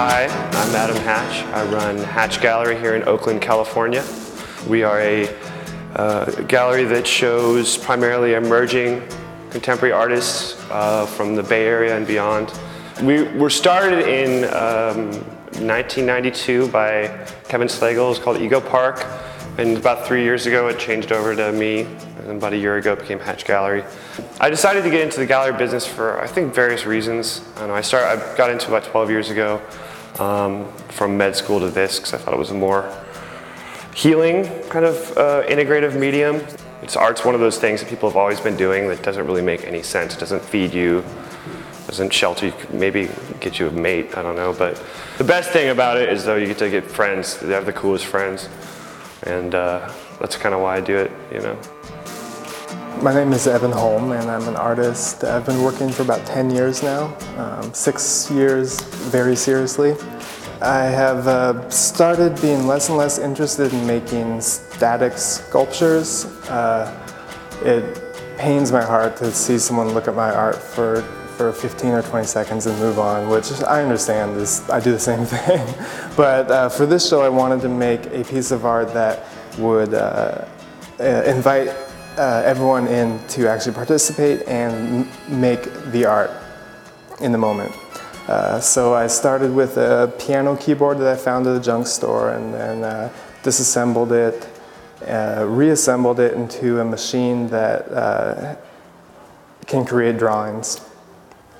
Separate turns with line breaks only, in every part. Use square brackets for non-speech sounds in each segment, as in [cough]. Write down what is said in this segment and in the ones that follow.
Hi, I'm Adam Hatch. I run Hatch Gallery here in Oakland, California. We are a uh, gallery that shows primarily emerging contemporary artists uh, from the Bay Area and beyond. We were started in um, 1992 by Kevin Slagle. It's called Ego Park. And about three years ago, it changed over to me. And about a year ago, it became Hatch Gallery. I decided to get into the gallery business for, I think, various reasons. I, know, I, started, I got into about 12 years ago um, from med school to this because I thought it was a more healing kind of uh, integrative medium. It's art's one of those things that people have always been doing that doesn't really make any sense. It doesn't feed you, doesn't shelter you, maybe get you a mate, I don't know. But the best thing about it is though you get to get friends. They have the coolest friends. And uh, that's kind of why I do it, you know.
My name is Evan Holm and I'm an artist. I've been working for about 10 years now, um, six years very seriously. I have uh, started being less and less interested in making static sculptures. Uh, it pains my heart to see someone look at my art for, for 15 or 20 seconds and move on, which I understand is I do the same [laughs] thing. but uh, for this show, I wanted to make a piece of art that would uh, uh, invite uh, everyone in to actually participate and make the art in the moment. Uh, so I started with a piano keyboard that I found at a junk store and then uh, disassembled it, reassembled it into a machine that can create drawings.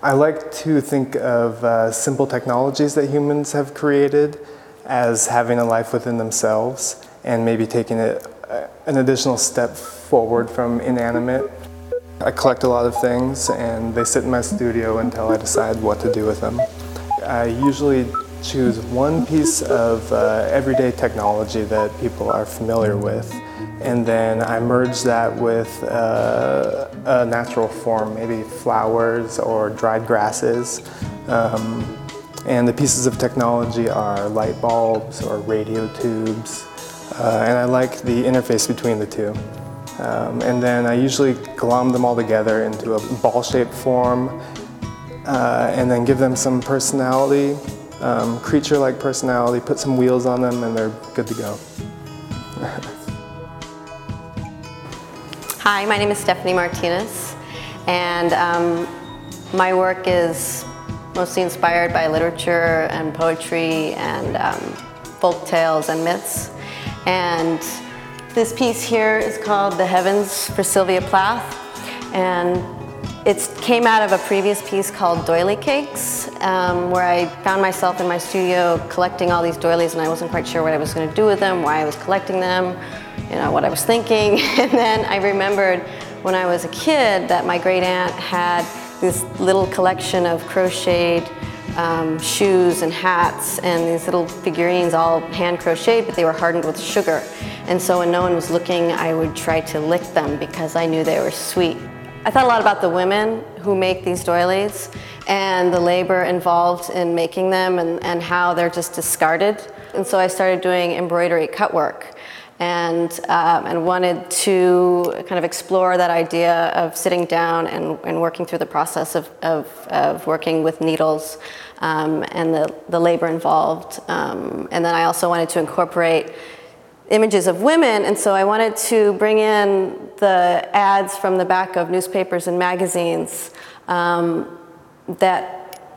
I like to think of uh, simple technologies that humans have created as having a life within themselves and maybe taking it an additional step forward from inanimate I collect a lot of things and they sit in my studio until I decide what to do with them. I usually choose one piece of uh, everyday technology that people are familiar with and then I merge that with uh, a natural form, maybe flowers or dried grasses. Um, and the pieces of technology are light bulbs or radio tubes. Uh, and I like the interface between the two. Um, and then I usually glom them all together into a ball-shaped form uh, and then give them some personality, um, creature-like personality, put some wheels on them and they're good to go. [laughs]
Hi, my name is Stephanie Martinez and um, my work is mostly inspired by literature and poetry and um, folk tales and myths. And this piece here is called The Heavens for Sylvia Plath. And it came out of a previous piece called Doily Cakes, um, where I found myself in my studio collecting all these doilies and I wasn't quite sure what I was going to do with them, why I was collecting them, you know, what I was thinking. [laughs] And then I remembered when I was a kid that my great aunt had this little collection of crocheted um, shoes and hats and these little figurines all hand crocheted, but they were hardened with sugar. And so when no one was looking, I would try to lick them because I knew they were sweet. I thought a lot about the women who make these doilies and the labor involved in making them and, and how they're just discarded. And so I started doing embroidery cut work and, um, and wanted to kind of explore that idea of sitting down and, and working through the process of, of, of working with needles um, and the, the labor involved. Um, and then I also wanted to incorporate images of women, and so I wanted to bring in the ads from the back of newspapers and magazines um, that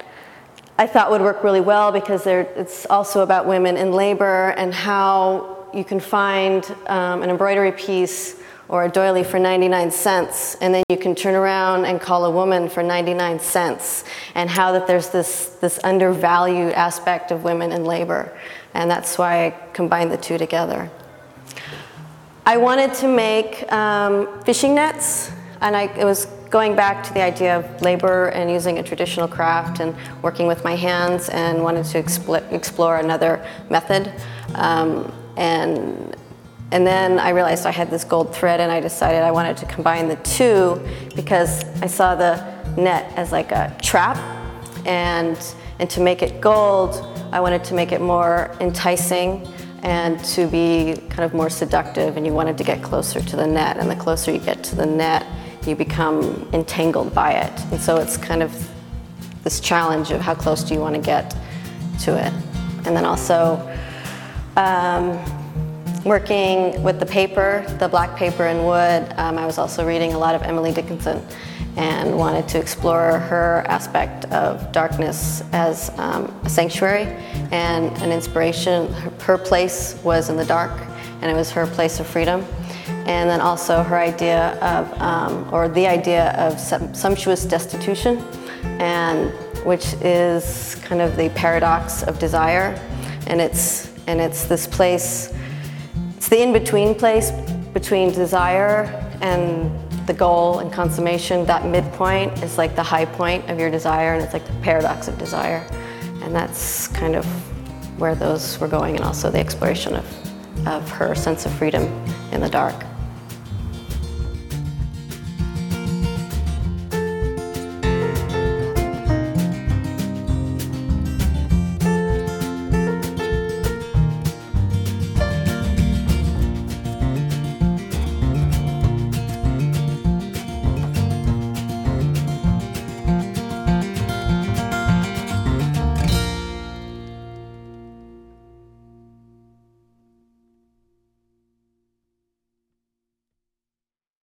I thought would work really well because it's also about women in labor and how you can find um, an embroidery piece or a doily for 99 cents, and then you can turn around and call a woman for 99 cents, and how that there's this, this undervalued aspect of women in labor. And that's why I combined the two together. I wanted to make um, fishing nets, and I, it was going back to the idea of labor and using a traditional craft and working with my hands, and wanted to explore another method. Um, and and then I realized I had this gold thread and I decided I wanted to combine the two because I saw the net as like a trap and, and to make it gold, I wanted to make it more enticing and to be kind of more seductive and you wanted to get closer to the net and the closer you get to the net, you become entangled by it. And so it's kind of this challenge of how close do you want to get to it. And then also um, working with the paper, the black paper and wood, um, I was also reading a lot of Emily Dickinson and wanted to explore her aspect of darkness as um, a sanctuary and an inspiration. Her, place was in the dark, and it was her place of freedom. And then also her idea of, um, or the idea of sumptuous destitution, and which is kind of the paradox of desire. And it's, and it's this place, the in between place between desire and the goal and consummation. That midpoint is like the high point of your desire, and it's like the paradox of desire. And that's kind of where those were going, and also the exploration of, of her sense of freedom in the dark.